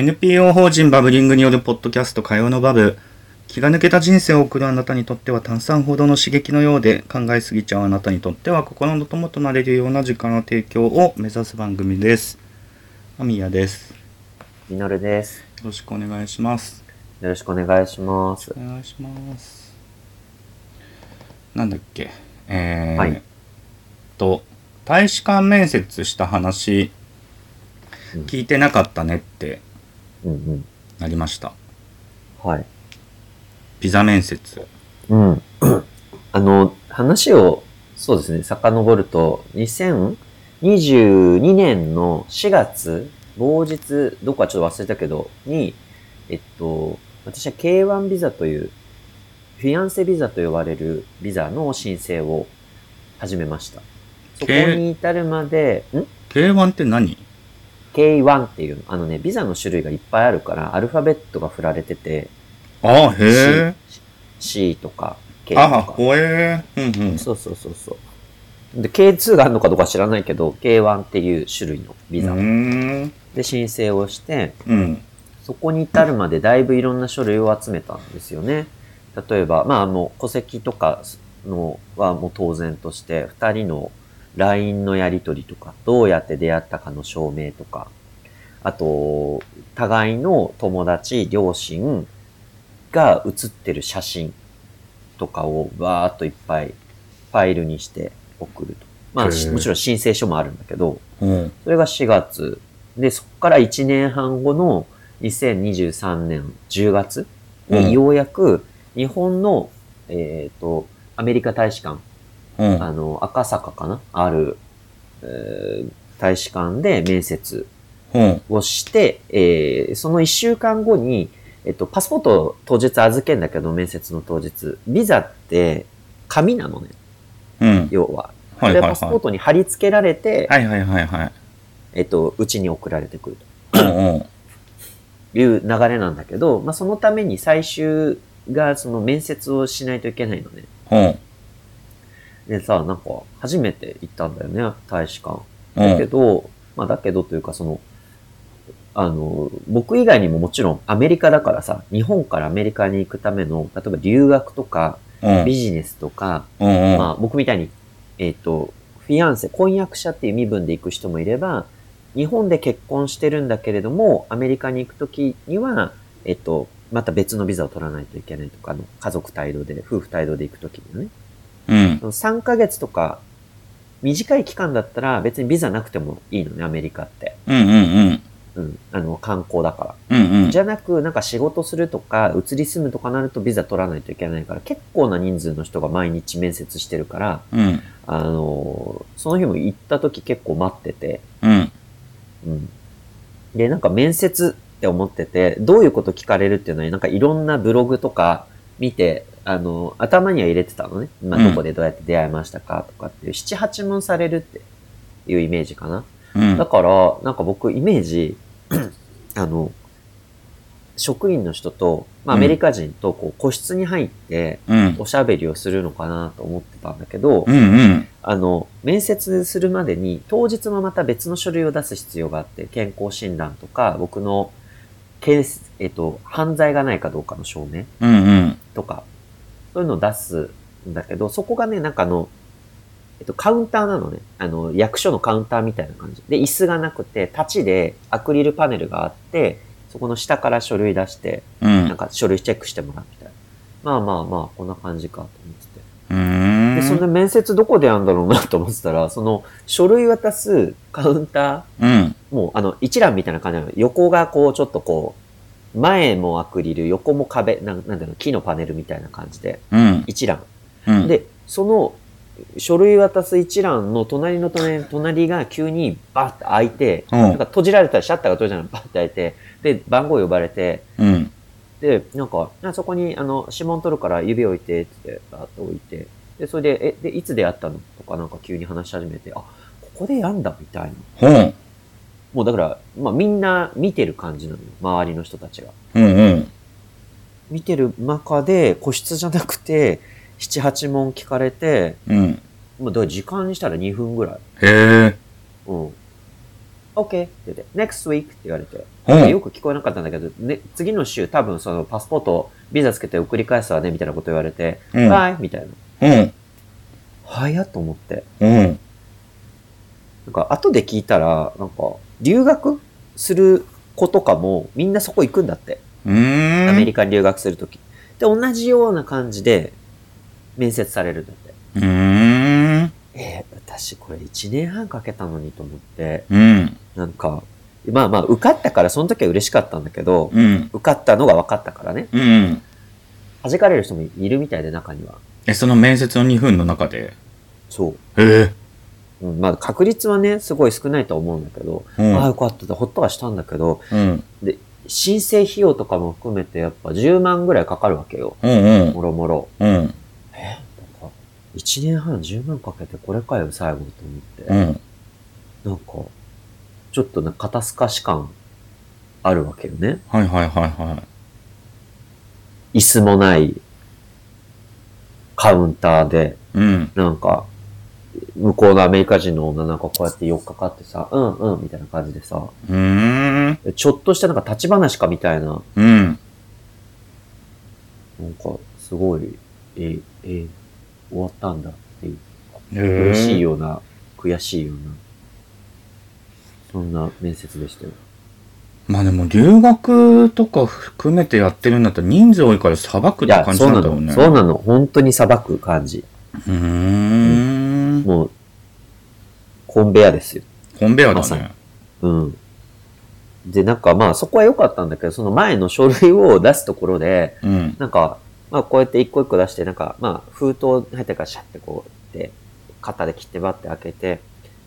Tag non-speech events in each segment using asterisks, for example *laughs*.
NPO 法人バブリングによるポッドキャスト火曜のバブ。気が抜けた人生を送るあなたにとっては炭酸ほどの刺激のようで考えすぎちゃうあなたにとっては心の友となれるような時間の提供を目指す番組です。アミヤです。よみのるです。ろしくお願いします。よろしくお願いします。お願いします。なんだっけ？えー、はいと、大使館面接した話うん聞いてなかったねってうんうん。なりました。はい。ビザ面接。うん。*coughs* あの、話を、そうですね、遡ると、2022年の4月、某日、どこかちょっと忘れたけど、に、えっと、私は K1 ビザという、フィアンセビザと呼ばれるビザの申請を始めました。そこに至るまで、ん？K1 って何？K1 っていう、あのね、ビザの種類がいっぱいあるから、アルファベットが振られてて、ああ、へえ。C とか K とあ、か。ほえー。うんうん。そうそうそうそう。で、K2 があるのかどうか知らないけど、K1 っていう種類のビザ。で申請をして、うん。そこに至るまでだいぶいろんな書類を集めたんですよね。例えば、まあもう戸籍とかのはもう当然として、二人の LINE のやり取りとか、どうやって出会ったかの証明とか、あと、互いの友達、両親が写ってる写真とかをバーっといっぱいファイルにして送ると。まあ、もちろん申請書もあるんだけど、うん。それが4月。で、そこから1年半後の2023年10月うんにようやく日本の、えっ、と、アメリカ大使館、うん。あの、赤坂かな？ある、えー大使館で面接うん。をして、えーその1週間後に、えっと、パスポートを当日預けんだけど、面接の当日。ビザって紙なのね、うん。要は。はいはいはいでパスポートに貼り付けられて、はいはいはいはい。えっと、うちに送られてくると。うんうん。いう流れなんだけど、まあ、そのために最終がその面接をしないといけないのね。うん。でさ、なんか初めて行ったんだよね、大使館。うん。だけど、まあだけどというかその、あの、僕以外にももちろんアメリカだからさ、日本からアメリカに行くための、例えば留学とかうん。ビジネスとか、うんうん。まあ僕みたいに、えっ、と、フィアンセ、婚約者っていう身分で行く人もいれば、日本で結婚してるんだけれども、アメリカに行くときには、えっ、と、また別のビザを取らないといけないとかの、家族帯同で、夫婦帯同で行くときにはね。うん。その3ヶ月とか、短い期間だったら別にビザなくてもいいのね、アメリカって。うんうんうん。うん。あの、観光だから。うんうん。じゃなく、なんか仕事するとか、移り住むとかなるとビザ取らないといけないから、結構な人数の人が毎日面接してるから、うん。あの、その日も行った時結構待ってて、うん。うん。で、なんか面接って思ってて、どういうこと聞かれるっていうのになんかいろんなブログとか見て、あの、頭には入れてたのね。まあ、うんどこでどうやって出会いましたかとかっていう、七八問されるっていうイメージかな。うん。だから、なんか僕イメージ、*clears throat* あの、職員の人と、まあ、アメリカ人とこう個室に入ってうん。おしゃべりをするのかなと思ってたんだけど、うんうん。あの、面接するまでに、当日もまた別の書類を出す必要があって、健康診断とか、僕の、ケース、えっと、犯罪がないかどうかの証明うんうん。そういうのを出すんだけど、そこがね、なんかあの、えっと、カウンターなのね。あの、役所のカウンターみたいな感じ。で、椅子がなくて、立ちでアクリルパネルがあって、そこの下から書類出して、うん。なんか書類チェックしてもらうみたいな。まあまあまあ、こんな感じかと思ってて。で、そんで面接どこでやるんだろうなと思ってたら、その書類渡すカウンタうん。ー、もうあの一覧みたいな感じなの。横がこうちょっとこう、前もアクリル、横も壁、なんなんだろう、木のパネルみたいな感じで、うん。一覧。うん。で、その書類渡す一覧の隣の隣隣が急にバッて開いて、うんなんか閉じられたらシャッターが閉じられたらバッて開いて、で、番号呼ばれて、うん。で、なんか、あそこに、あの、指紋取るから指置いて、つって、バーッと置いて、で、それで、え、で、いつ出会ったの？とかなんか急に話し始めて、あ、ここでやんだ、みたいな。ほん。もうだから、まあみんな見てる感じなのよ、周りの人たちが。うんうん。見てる中で、個室じゃなくて、七八問聞かれて、うん。まあ、だから時間にしたら2分ぐらい。へえ。うん。あ、OK って言って、next week って言われて、うんよく聞こえなかったんだけど、ね、次の週多分そのパスポート、ビザつけて送り返すわね、みたいなこと言われて、うんバイみたいな。うん。早っと思って。うん。なんか後で聞いたら、なんか、留学する子とかもみんなそこ行くんだって。アメリカに留学するとき。で、同じような感じで面接されるんだって。うーん。えー私これ1年半かけたのにと思って、うん。なんか、まあまあ受かったからその時は嬉しかったんだけど、うん。受かったのが分かったからね。うん。弾かれる人もいるみたいで中には。え、その面接の2分の中で？そう。へえ。うん、まあ確率はね、すごい少ないと思うんだけど、うんああよかったってほっとはしたんだけど、うん。で、申請費用とかも含めてやっぱ10万ぐらいかかるわけよ。うんうん。もろもろ。うん。なんか、1年半10万かけてこれかよ、最後と思って。うん。なんか、ちょっとね、肩透かし感あるわけよね。はいはいはいは椅子もないカウンターで、い。うん。なんか、向こうのアメリカ人の女なんかこうやって寄っかかってさ、うんうんみたいな感じでさ、うーん。ちょっとしたなんか立ち話かみたいな、うん。なんかすごい、え、え、終わったんだっていう、へ嬉しいえ。ような、悔しいような、そんな面接でしたよ。まあでも留学とか含めてやってるんだったら人数多いから裁くって感じなんだろうね。そうなの。本当に裁く感じ。うーん。ベアですよ。コンベアだね。うん。で、なんかまあそこは良かったんだけど、その前の書類を出すところで、うん。なんか、まあこうやって一個一個出して、なんか、まあ封筒入ってからシャッてこうやって、肩で切ってバッて開けて、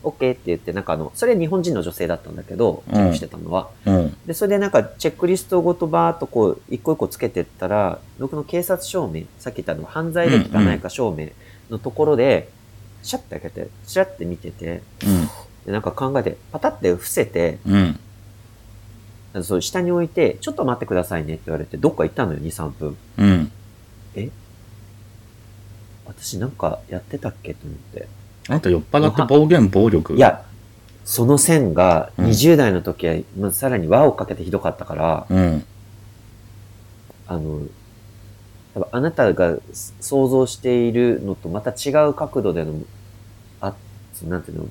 OK って言って、なんかあの、それ日本人の女性だったんだけど、うんしてたのは。うん。で、それでなんかチェックリストごとバーっとこう、一個一個つけてったら、僕の警察証明、さっき言ったの犯罪歴がないか証明のところで、シャッて開けて、シャッて見てて、うん。でなんか考えて、パタって伏せて、うん。そう下に置いて、ちょっと待ってくださいねって言われて、どっか行ったのよ、2、3分。うん。私なんかやってたっけと思って。あんた酔っ払って暴言暴力？いや、その線がうん20代の時は、まあさらに輪をかけてひどかったから、うん。あの、多分あなたが想像しているのとまた違う角度での、あ、なんていうの、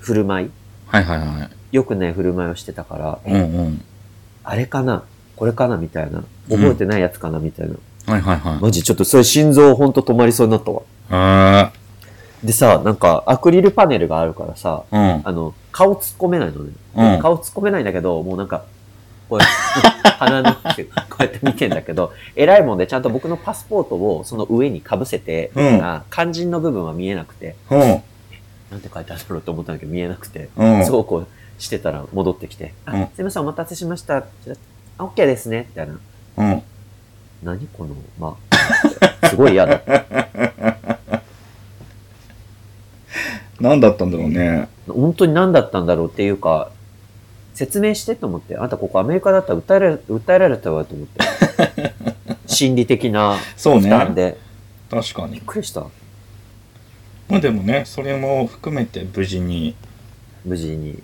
振る舞い？はいはいはい。良くない振る舞いをしてたから、うんうん。あれかな？これかなみたいな。覚えてないやつかなみたいな。はいはいはい。マジちょっとそれ心臓ほんと止まりそうになったわ。へでさ、なんかアクリルパネルがあるからさ、え。うん。あの、顔突っ込めないのね。うん顔突っ込めないんだけど、もうなんか、こうやって、*laughs* 鼻のって、こうやって見てんだけど、偉いもんでちゃんと僕のパスポートをその上に被せて、うんあ肝心の部分は見えなくて、うん。なんて書いてあるんだろうと思ったんだけど見えなくて、うん。そうこうしてたら戻ってきて、あうんすいませんお待たせしました。あ、OK ですね。みたいな。うん。何この、まあ、すごい嫌だ。*laughs* 何だったんだろうね。本当に何だったんだろうっていうか、説明してと思って、あんたここアメリカだったら訴えられ、訴えられたわと思って。*laughs* 心理的なそう負担ね。で。確かにびっ。くりした。まあでもね、それも含めて無事に。無事に。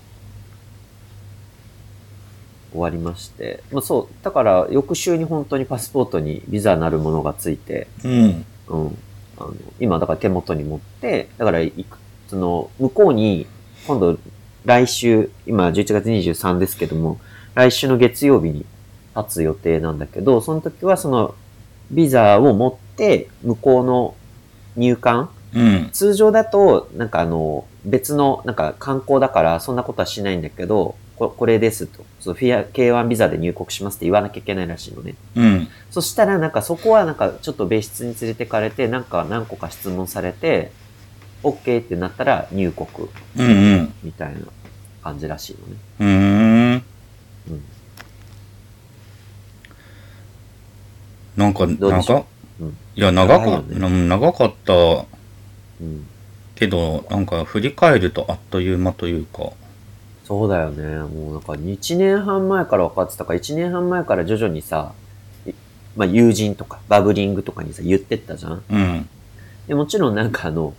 終わりまして。まあそう、だから翌週に本当にパスポートにビザなるものがついて、うん。うん。あの、今だから手元に持って、だから行く、その、向こうに、今度、来週、今11月23ですけども、来週の月曜日に立つ予定なんだけど、その時はその、ビザを持って、向こうの入管うん。通常だと、なんかあの、別の、なんか観光だから、そんなことはしないんだけど、ここれですと。そのフィア K1 ビザで入国しますって言わなきゃいけないらしいのね。うん。そしたらなんかそこはなんかちょっと別室に連れてかれて、なんか何個か質問されて、OK ってなったら入国うんうん。みたいな感じらしいのね。うーん。うん。なんか、どうで長ううんいや、長か長いよねうん長かったうん。けど、なんか振り返るとあっという間というか。そうだよね。もうなんか1年半前から分かってたから、1年半前から徐々にさ、いまあ友人とかバブリングとかにさ言ってったじゃん。うん。でもちろんなんかあの、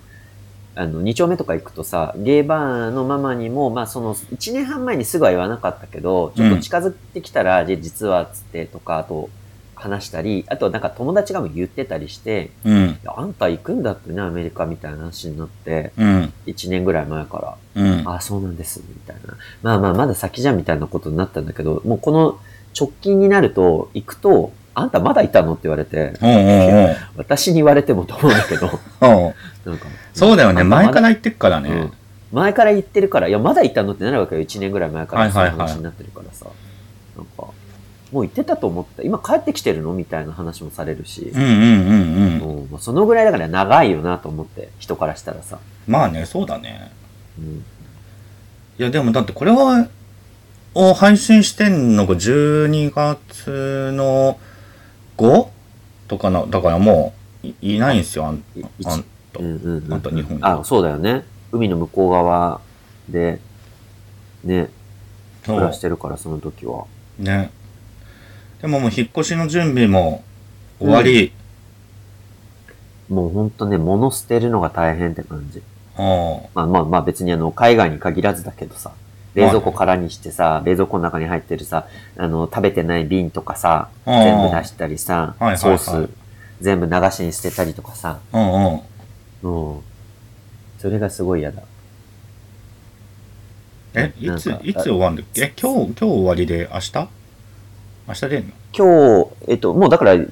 あの、2丁目とか行くとさ、ゲーバーのママにも、まあその、1年半前にすぐは言わなかったけど、ちょっと近づいてきたら、で実はつってとか、あと、話したり、あとなんか友達がも言ってたりして、うん。あんた行くんだってね、アメリカみたいな話になって、うん。1年ぐらい前から、うん。ああ、そうなんです、みたいな。まあまあ、まだ先じゃんみたいなことになったんだけど、もうこの直近になると、行くと、あんたまだいたの？って言われて、おうおう私に言われてもと思うんだけど、お *laughs* うおうなんか。そうだよね。前から言ってっからねうん。前から言ってるから、いや、まだいたのってなるわけよ。1年ぐらい前からそうはいはいはいいう話になってるからさ。なんか、もう言ってたと思った。今帰ってきてるの？みたいな話もされるしそのぐらいだから長いよなと思って、人からしたらさ。まあね、そうだね。うん。いや、でもだってこれは、を配信してんのが12月の 5? とかな、だからもういいないんすよ、あんいあんと。うんうんうんあんた日本にあ、そうだよね。海の向こう側で、ね、暮らしてるから、その時は。ね。でももう引っ越しの準備も終わり、もうほんとね、物捨てるのが大変って感じ。あまあまあまあ別にあの、海外に限らずだけどさ、冷蔵庫空にしてさ、冷蔵庫の中に入ってるさ、あの、食べてない瓶とかさ、全部出したりさはいはいは、いソース全部流しに捨てたりとかさ、あ、うんうん。うん。それがすごい嫌だ。え、いついつ終わるんだっけ？え今日、今日終わりで明日？明日出んの？今日、えっと、もうだから、冷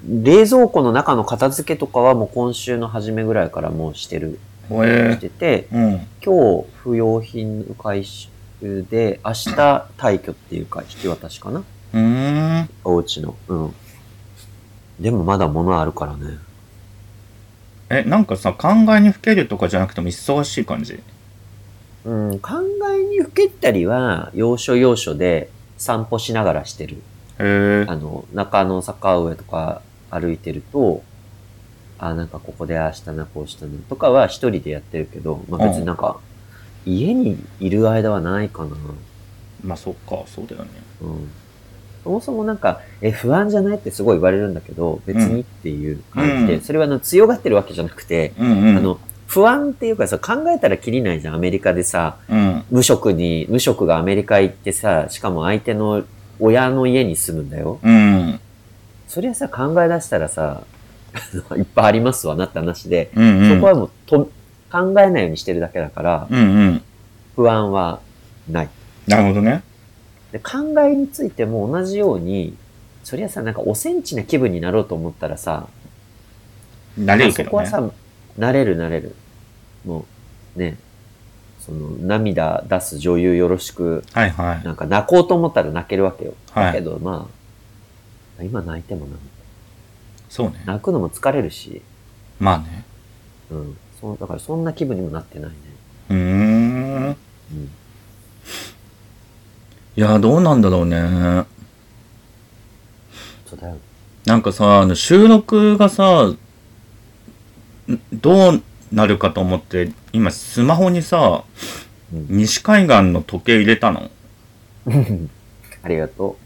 蔵庫の中の片付けとかはもう今週の初めぐらいからもうしてる、ほえしてて、うん。今日不要品の回収で、明日退去っていうか引き渡しかなうーん。お家の。うん。でもまだ物あるからね。え、なんかさ、考えにふけるとかじゃなくても忙しい感じ？うん、考えにふけたりは、要所要所で散歩しながらしてる。へえあ。の、中野坂上とか歩いてると、あ、なんかここでああしたな、こうしたな、とかは一人でやってるけど、まあ別になんか、家にいる間はないかな。まあそっか、そうだよね。うん。そもそもなんか、え、不安じゃないってすごい言われるんだけど、別にっていう感じで、うんそれはあの強がってるわけじゃなくて、うんうん。あの、不安っていうかさ、考えたらきりないじゃん、アメリカでさ、うん。無職に、無職がアメリカ行ってさ、しかも相手の親の家に住むんだよ。うん。そりゃさ、考え出したらさ、*laughs* いっぱいありますわなって話で、うんうん。そこはもうと考えないようにしてるだけだから、うんうん。不安はない。なるほどね。で考えについても同じように、そりゃさ、なんかおセンチな気分になろうと思ったらさ、なれるけどね。そこはさ、慣れる慣れる。もう、ね、その、涙出す女優よろしく、はいはい。なんか泣こうと思ったら泣けるわけよ。はいだけど、まあ、今泣いてもなそうね。泣くのも疲れるし、まあね。うん。そう、だからそんな気分にもなってないね。うーん。うん。いや、どうなんだろうね。そうだよ。なんかさ、あの収録がさ、んどうなるかと思って、今スマホにさ、うん西海岸の時計入れたの？*laughs* ありがと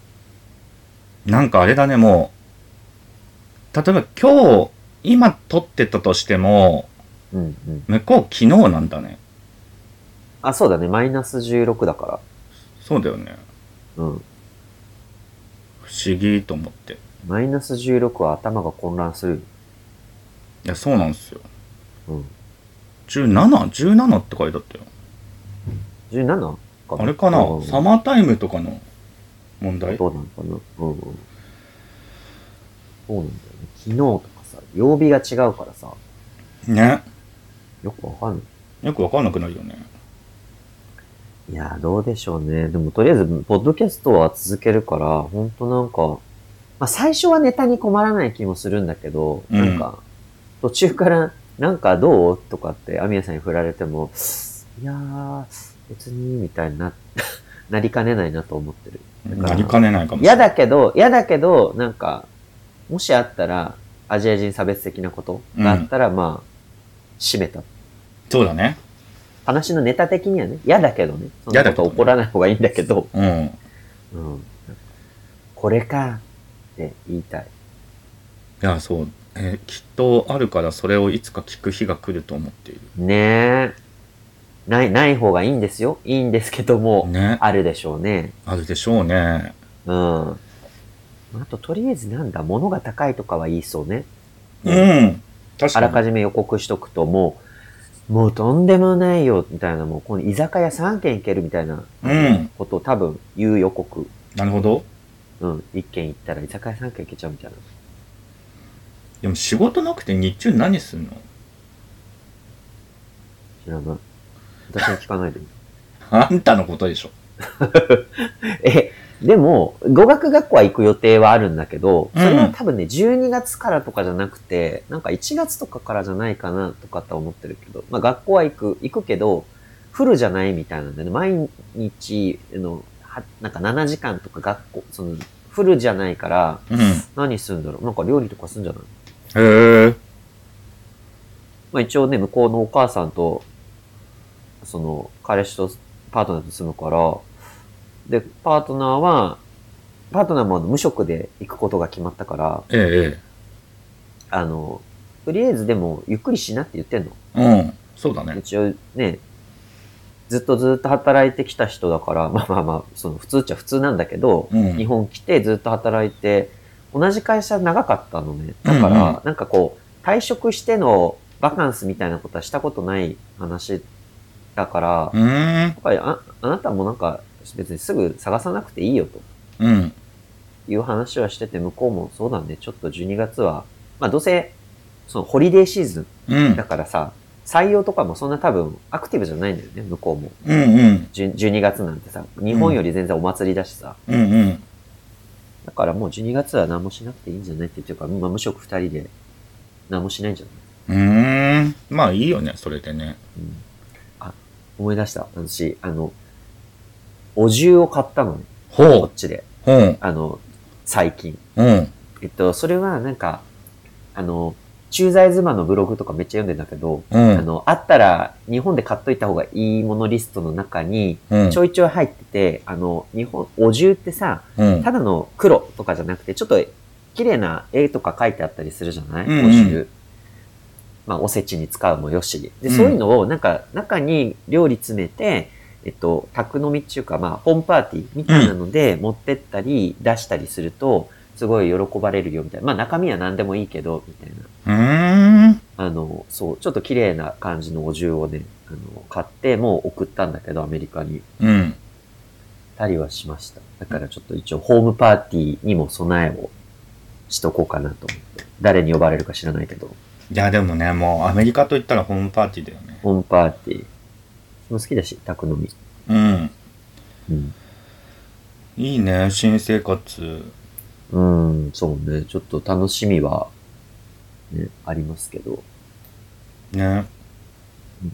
なんかあれだね、もう、例えば今日、今撮ってたとしても、う。うんうん。向こう昨日なんだね。あ、そうだね。マイナス16だかそうだよね。ら。うん。不思議と思って。マイナス16は頭が混乱する。いや、そうなんですよ。うん。17?17 って書いてあったよ。17かな？あれかな？うんサマータイムとかの問題？どうなのかな？うんうん。そうなんだよね。昨日とかさ、曜日が違うからさ、ね。よくわかんない。よくわかんなくなるよね。いやー、どうでしょうね。でも、とりあえず、ポッドキャストは続けるから、ほんとなんか、まあ、最初はネタに困らない気もするんだけど、うんなんか、途中から、なんかどうとかって、アミヤさんに振られても、いやー、別に、みたいにな、*laughs* なりかねないなと思ってる。なりかねないかもしれ嫌ない。だけど、嫌だけど、なんか、もしあったら、アジア人差別的なことがあったら、まあ、閉めた。そうだね。話のネタ的にはね、嫌だけどね。嫌だけどね起こらない方がいいんだけど、うん。うん。これかって言いたい。いや、そう。えーきっとあるからそれをいつか聞く日が来ると思っている。ねえ。ない、ない方がいいんですよ。いいんですけども、ね。あるでしょうね。あるでしょうね。うん。あと、とりあえずなんだ、物が高いとかは言いそうね。うん。確あら。かじめ予告しとくと、もう、もうとんでもないよ、みたいな、もう、この居酒屋3軒行けるみたいなうん。ことを多分言う予告。なるほど。うん。1軒行ったら居酒屋3軒行けちゃうみたいな。でも仕事なくて日中何すんの？知らない。私に聞かないで。*laughs* あんたのことでしょ。*laughs* え、でも、語学学校は行く予定はあるんだけど、それは多分ね、12月からとかじゃなくて、なんか1月とかからじゃないかなとかって思ってるけど、まあ学校は行く、行くけど、フルじゃないみたいなんでね、毎日の、はなんか7時間とか学校、その、フルじゃないから、うん。何するんだろう？なんか料理とかするんじゃない？へえ。まあ一応ね、向こうのお母さんと、その、彼氏とパートナーと住むから、で、パートナーは、パートナーも無職で行くことが決まったから、ええ、あの、とりあえずでも、ゆっくりしなって言ってんの。ええ。うん。そうだね。一応ね、ずっとずっと働いてきた人だから、まあまあまあ、その普通っちゃ普通なんだけど、うん日本来てずっと働いて、同じ会社長かったのね。だから、うんうんなんかこう、退職してのバカンスみたいなことはしたことない話だから、うーん。やっぱりああなたもなんか別にすぐ探さなくていいよとうん。いう話はしてて、向こうもそうだね、ちょっと12月は、まあどうせ、そのホリデーシーズうんンだ。からさ、採用とかもそんな多分アクティブじゃないんだよね、向こうも。うんうん。10 12月なんてさ、日本より全然お祭りだしさ、うんうん。だからもう12月は何もしなくていいんじゃないって言ってるから、まあ無職2人で何もしないんじゃない？うーん。まあいいよね、それでね。うんあ、思い出した。私、あの、お重を買ったのね、こほっちで。う。うん。あの、最近。うん。えっと、それはなんか、あの、駐在妻のブログとかめっちゃ読んでんだけど、うん。あの、あったら日本で買っといた方がいいものリストの中にうん。ちょいちょい入ってて、あの、日本、お重ってさ、うん。ただの黒とかじゃなくて、ちょっと綺麗な絵とか書いてあったりするじゃない、うんうんお重。まあ、おせちに使うもよし。で、うんそういうのを、なんか、中に料理詰めて、えっと、宅飲みっていうか、まあ、ホームパーティーみたいなので持ってったり、出したりすると、すごい喜ばれるよみたいな。まあ、中身は何でもいいけど、みたいな。うーん。あの、そう、ちょっと綺麗な感じのお重をね、あの、買って、もう送ったんだけど、アメリカに。うん。たりはしました。だからちょっと一応、ホームパーティーにも備えをしとこうかなと思って。誰に呼ばれるか知らないけど、いや、でもね、もうアメリカといったらホームパーティーだよね。ホームパーティー。も好きだし、宅飲み。うん。うん。いいね、新生活。うん、そうね。ちょっと楽しみは、ね、ありますけど。ねうん。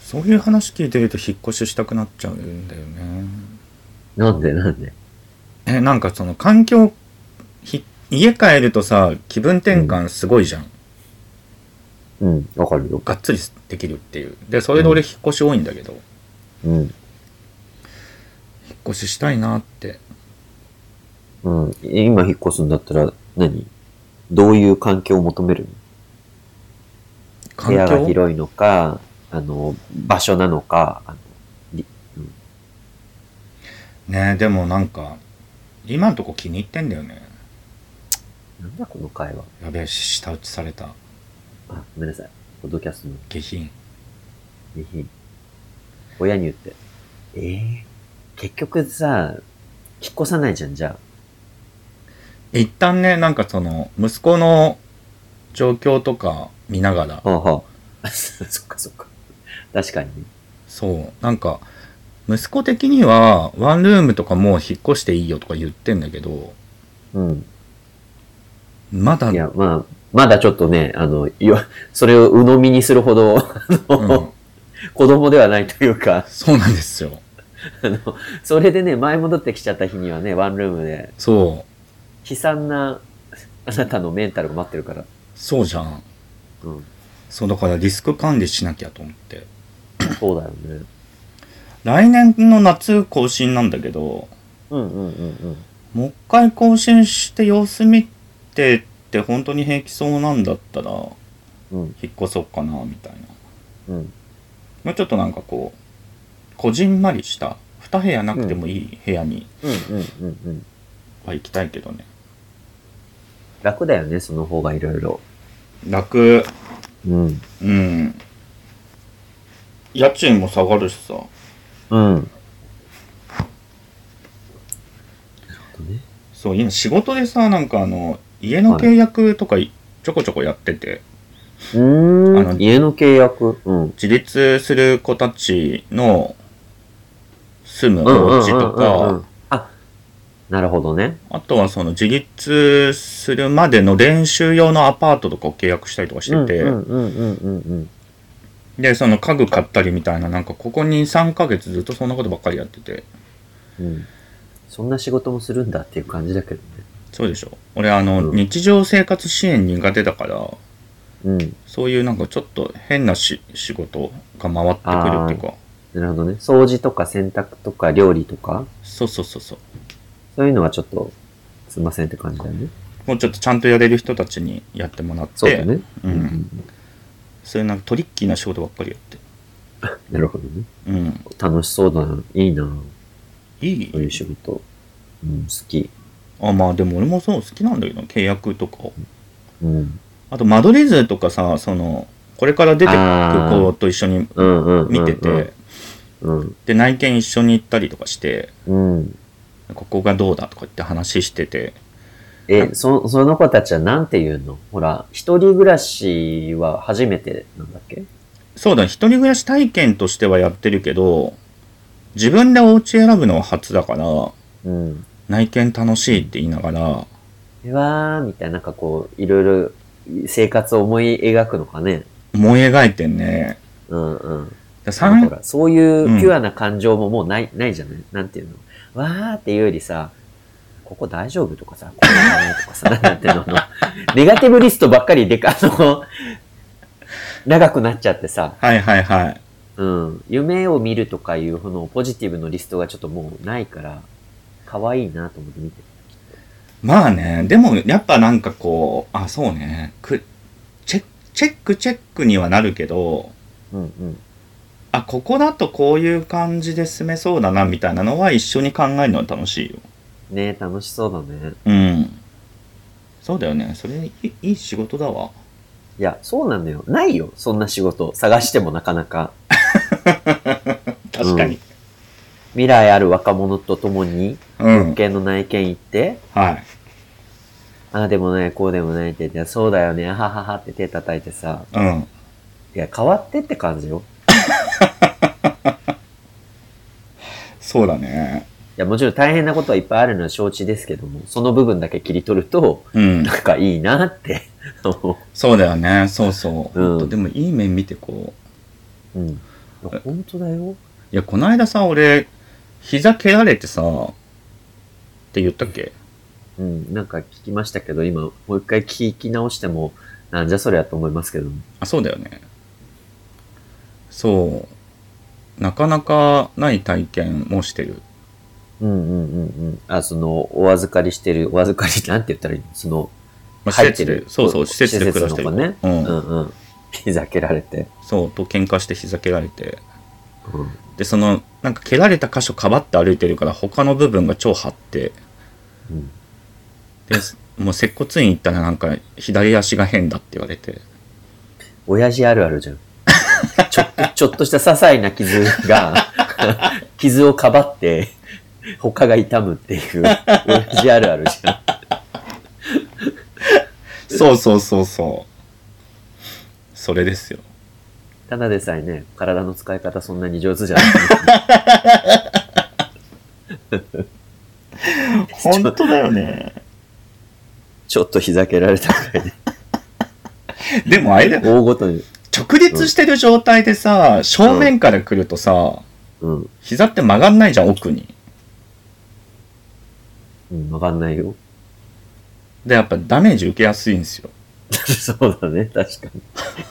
そういう話聞いてると引っ越ししたくなっちゃうんだよね。なんでなんで？え、なんかその環境、ひ家帰るとさ、気分転換すごいじゃん。うん、わかるよ。がっつりできるっていう。で、それで俺引っ越し多いんだけど、うん。引っ越ししたいなって。うん。今引っ越すんだったら何、どういう環境を求めるの？部環屋が境広いのか、あの、場所なのか、あの、りうんねでもなんか、今んとこ気に入ってんだよね。なんだこの会話。やべえ、舌打ちされた。あ、ごめんなさい。ポッドキャストの下品。下品。親に言って。ええ結局さ、引っ越さないじゃん、じゃ一旦ね、なんかその、息子の状況とか見ながら、あ。はあ、はあ。*laughs* そっかそっか。確かにね。そう、なんか、息子的には、ワンルームとかもう引っ越していいよとか言ってんだけど、うん。まだ、いや、まあ、まだちょっとね、あの、よ、それを鵜呑みにするほど、あの、うん子供ではないというか、そうなんですよ。あの、それでね、前戻ってきちゃった日にはね、ワンルームで、そう、悲惨な、あなたのメンタルが待ってるから。そうじゃん。うん。そう、だからリスク管理しなきゃと思って。そうだよね。来年の夏更新なんだけど、うんうんうんうん。もう一回更新して様子見てって本当に平気そうなんだったら、うん引っ越そうかな、みたいな。うん。もうちょっとなんかこうこじんまりした2部屋なくてもいい部屋に。は行きたいけどね楽だよね、その方がいろいろ。楽うん。うん家賃も下がるしさうん。そう今仕事でさなんかあの家の契約とかいちょこちょこやってて、うーあのん。家の契約？うん。自立する子たちの住むお家とか、あ、なるほどね。あとはその自立するまでの練習用のアパートとかを契約したりとかしてて、で、その家具買ったりみたいな、なんかここ2、3ヶ月ずっとそんなことばっかりやってて、うん。うん。そんな仕事もするんだっていう感じだけどね。そうでしょ。俺あの、うん日常生活支援苦手だから、うん。そういうなんかちょっと変なし仕事が回ってくるっていうか、なるほどね。掃除とか洗濯とか料理とか、そうそうそうそう。そういうのはちょっと、すいませんって感じだよね。もうちょっとちゃんとやれる人たちにやってもらって、そうだね。うんそういうなんかトリッキーな仕事ばっかりやって。*laughs* なるほどね。うん。楽しそうだな。いいな。いいそういう仕事。うん、好き。あ、まあでも俺もそう好きなんだけど、契約とか。うん。あと、間取り図とかさ、その、これから出てく子と一緒に。見てて、うん。で、内見一緒に行ったりとかして、うん。ここがどうだとか言って話してて、え、そ、その子たちはなんて言うの？ほら、一人暮らしは初めてなんだっけ？そうだ、一人暮らし体験としてはやってるけど、自分でお家選ぶのは初だから、うん。内見楽しいって言いながら、うわー、みたいな、なんかこう、いろいろ生活を思い描くのかね。思い描いてんね。うんうん。でなん三かほら、そういうピュアな感情ももうない、ないじゃない？なんていうの？わーっていうよりさ、ここ大丈夫とかさ、ここダメとかさ、*laughs* なんていうの、ネガティブリストばっかりでか、あの、長くなっちゃってさ、はいはいはい。うん、夢を見るとかいうこのポジティブのリストがちょっともうないから、可愛いなと思って見てまあね、でもやっぱなんかこう、あ、そうね、くチェチェックチェックにはなるけど、た。うんうん。あ、ここだとこういう感じで住めそうだなみたいなのは一緒に考えるのは楽しいよ。ね楽しそうだね。うん。そうだよね。それいいいい仕事だわ。いや、そうなのよ。ないよ。そんな仕事。探してもなかなか。*laughs* 確かに。未来ある若者と共に、うん。物件の内見行って、はい。ああでもない、こうでもないって言って、そうだよね、はははって手叩いてさ、うん。いや、変わってって感じよ。*laughs* そうだね。いや、もちろん大変なことはいっぱいあるのは承知ですけども、その部分だけ切り取ると、うんな。んかいいなって。*laughs* そうだよね。そうそう。うんでもいい面見てこう。うん。本当だよ。いや、この間さ、俺、膝蹴られてさ、って言ったっけ？うん。なんか聞きましたけど、今、もう一回聞き直しても、なんじゃそりゃと思いますけど。あ、そうだよね。そう。なかなかない体験もしてる。うんうんうんうん。あ、その、お預かりしてる、お預かり、なんて言ったらいいの？その、まあ、施設で、そうそう、施設で暮らしてるね。う。うんんうん。膝蹴られて。そう、と喧嘩して膝蹴られて。うん。で、その、なんか蹴られた箇所かばって歩いてるから、他の部分が超張って、うん。で、もう接骨院行ったらなんか、左足が変だって言われて。親父あるあるじゃん。ちょっと、*laughs* ちょっとした些細な傷が、*laughs* 傷をかばって、他が痛むっていう、親父あるあるじゃん。そうそうそうそう。それですよ。ただでさえね、体の使い方そんなに上手じゃない。*laughs* 本当だよね。*laughs* ちょっと膝蹴られたくらいで、*laughs* でもあれだよ。大ごとに。直立してる状態でさ、正面から来るとさ、うん。膝って曲がんないじゃん、奥に。うん、わかんないよ。で、やっぱダメージ受けやすいんですよ。*laughs* そうだね、確かに。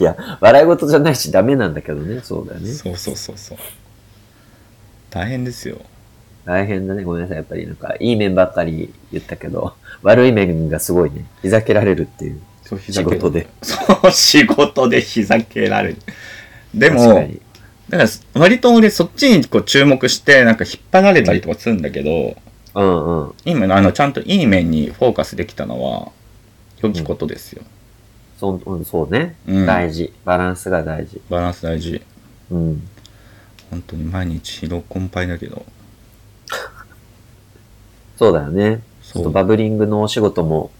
いや、笑い事じゃないしダメなんだけどね、そうだよね。そうそうそうそう。大変ですよ。大変だね、ごめんなさい。やっぱりなんか、いい面ばっかり言ったけど、悪い面がすごいね。膝蹴られるっていう。そう仕事で。そう、仕事で膝蹴られる。でも。だから割と俺そっちにこう注目してなんか引っ張られたりとかするんだけど、うんうん。今あのちゃんといい面にフォーカスできたのは良きことですよ。そうんそうね、うん大事。バランスが大事。バランス大事。うん。本当に毎日疲労困憊だけど。*laughs* そうだよね。ちそうょっとバブリングのお仕事も、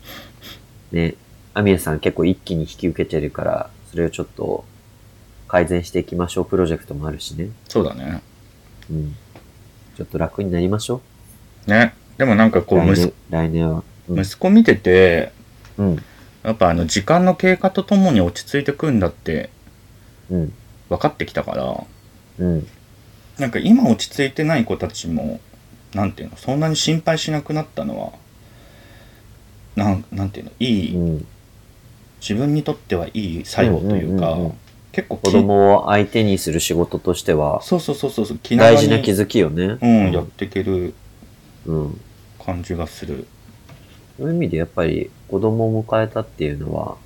ね、アミエさん結構一気に引き受けてるから、それをちょっと改善していきましょうプロジェクトもあるしね。そうだね。うん。ちょっと楽になりましょね。でもなんかう。こう息来年、来年は。うん。息子見てて、うん。やっぱあの時間の経過とともに落ち着いてくんだってうん。分かってきたから、うん。なんか今落ち着いてない子たちも、なんていうの、そんなに心配しなくなったのは、なん、なんていうの、いい、うん。自分にとってはいい作用というか、うんうんうんうん結構き子供を相手にする仕事としては、そうそうそうそう、気長に大事な気づきよね。うん、やっていけるうん。感じがする。そういう意味でやっぱり子供を迎えたっていうのは、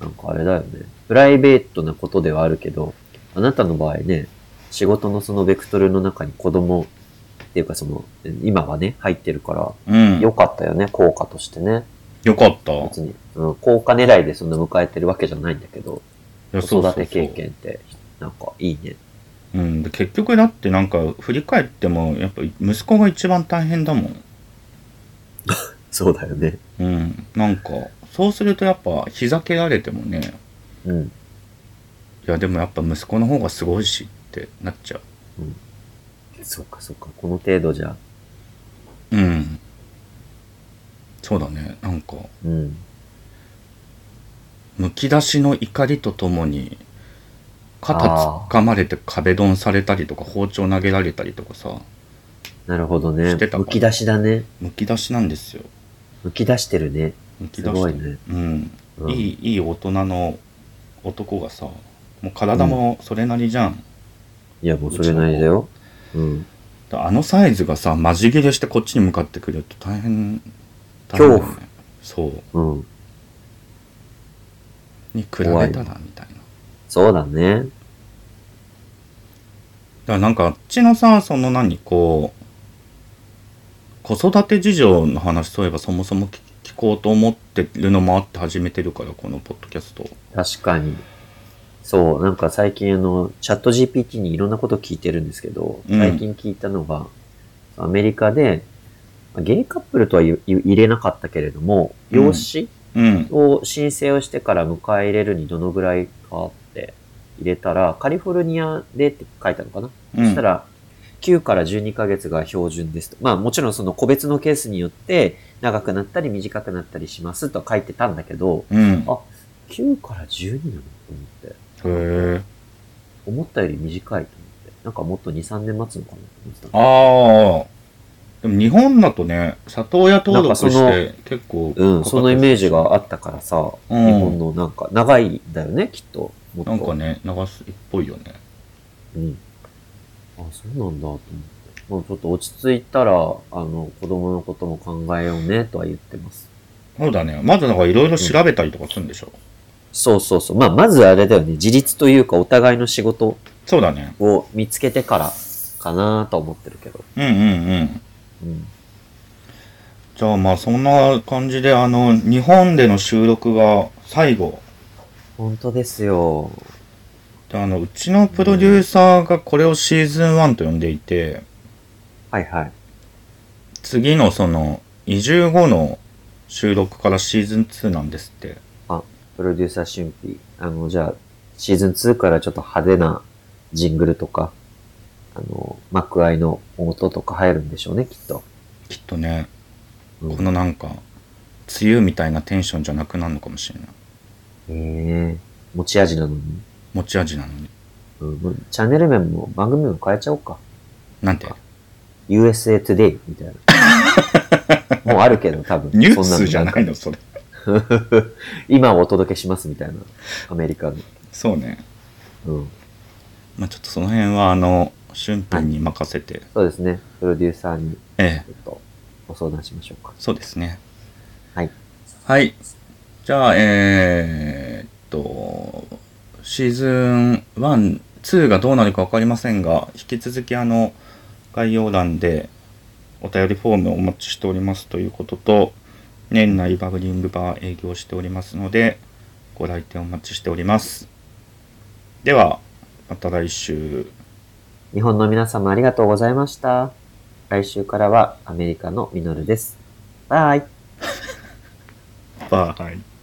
なんかあれだよね。プライベートなことではあるけど、あなたの場合ね、仕事のそのベクトルの中に子供っていうかその、今はね、入ってるから、うん。良かったよね、効果としてね。よかった。別に、うん、効果狙いでそんな迎えてるわけじゃないんだけど、子育て経。験って、なんかいいね。そうん。で結局だってなんか振り返っても、やっぱ息子が一番大変だもん。*laughs* そうだよね。うん。なんか、そうするとやっぱ膝蹴られてもね、うん。いやでもやっぱ息子の方がすごいしってなっちゃう。そうかそうか、この程度じゃ、うん。そうだね。なんか、うん。むき出しの怒りとともに、肩つかまれて壁ドンされたりとか包丁投げられたりとかさ、なるほどねして。たかむき出しだね。むき出しなんですよ。むき出してるね。むき出してすごいね。うん。うんいい、いい大人の男がさ、もう体もそれなりじゃん。いや、もうそれなりだよ。うん。あのサイズがさ、マジ切れしてこっちに向かってくると大変、大変だよ恐ね。そう。うん。に比べたらみたいな。そうだね。だからなんかあっちのさ、その何、こう、子育て事情の話そういえばそもそも聞聞こうと思ってるのもあって始めてるから、このポッドキャスト。確かに。そう、なんか最近あの、チャット GPT にいろんなこと聞いてるんですけど、うん最近聞いたのが、アメリカで、まあゲイカップルとは入れなかったけれども、うん養子うん。を申請をしてから迎え入れるにどのぐらいかって入れたら、カリフォルニアでって書いたのかな、うんそしたら、9から12ヶ月が標準ですと。まあもちろんその個別のケースによって長くなったり短くなったりしますとは書いてたんだけど、うん。あ9から12なのと思って。へえ。思ったより短いと思って。なんかもっと2、3年待つのかなと思ってた。ああ。でも日本だとね、里親登録して結構うん、そのイメージがあったからさ、うん日本のなんか長いんだよね、きっと。もっとなんかね、流すっぽいよね。うん。あ、そうなんだと思って。もうちょっと落ち着いたら、あの、子供のことも考えようね、とは言ってます。そうだね。まずなんかいろいろ調べたりとかするんでしょ？そうそうそう。まあ、まずあれだよね。自立というか、お互いの仕事そうだね。を見つけてからかなと思ってるけど。うんうんうん。うん。じゃあまあそんな感じであの日本での収録が最後本当ですよ。であのうちのプロデューサーがこれをシーズン1と呼んでいてはいはい。次のその移住後の収録からシーズン2なんですってあ、プロデューサー春季。あの、じゃあ、シーズン2からちょっと派手なジングルとか、あの、幕愛の音とか入るんでしょうね、きっと。きっとねうんこのなんか梅雨みたいなテンションじゃなくなるのかもしれないええ持ち味なのに。持ち味なのにうん、チャンネル名も番組も変えちゃおうか。なんて？USA Today みたいな。*laughs* もうあるけど、多分。ニュースじゃないんのそれか *laughs* 今をお届けしますみたいな。アメリカの。そうねうん。まあちょっとその辺はあの俊平に任せて、そうですね。プロデューサーにええちょっとご相談しましょうか。そうですねはい。はい。じゃあ、えーっと、シーズン1、2がどうなるか分かりませんが、引き続きあの、概要欄でお便りフォームをお待ちしておりますということと、年内バブリングバー営業しておりますので、ご来店お待ちしております。では、また来週。日本の皆様ありがとうございました。来週からはアメリカのミノルです。バイ。バイ。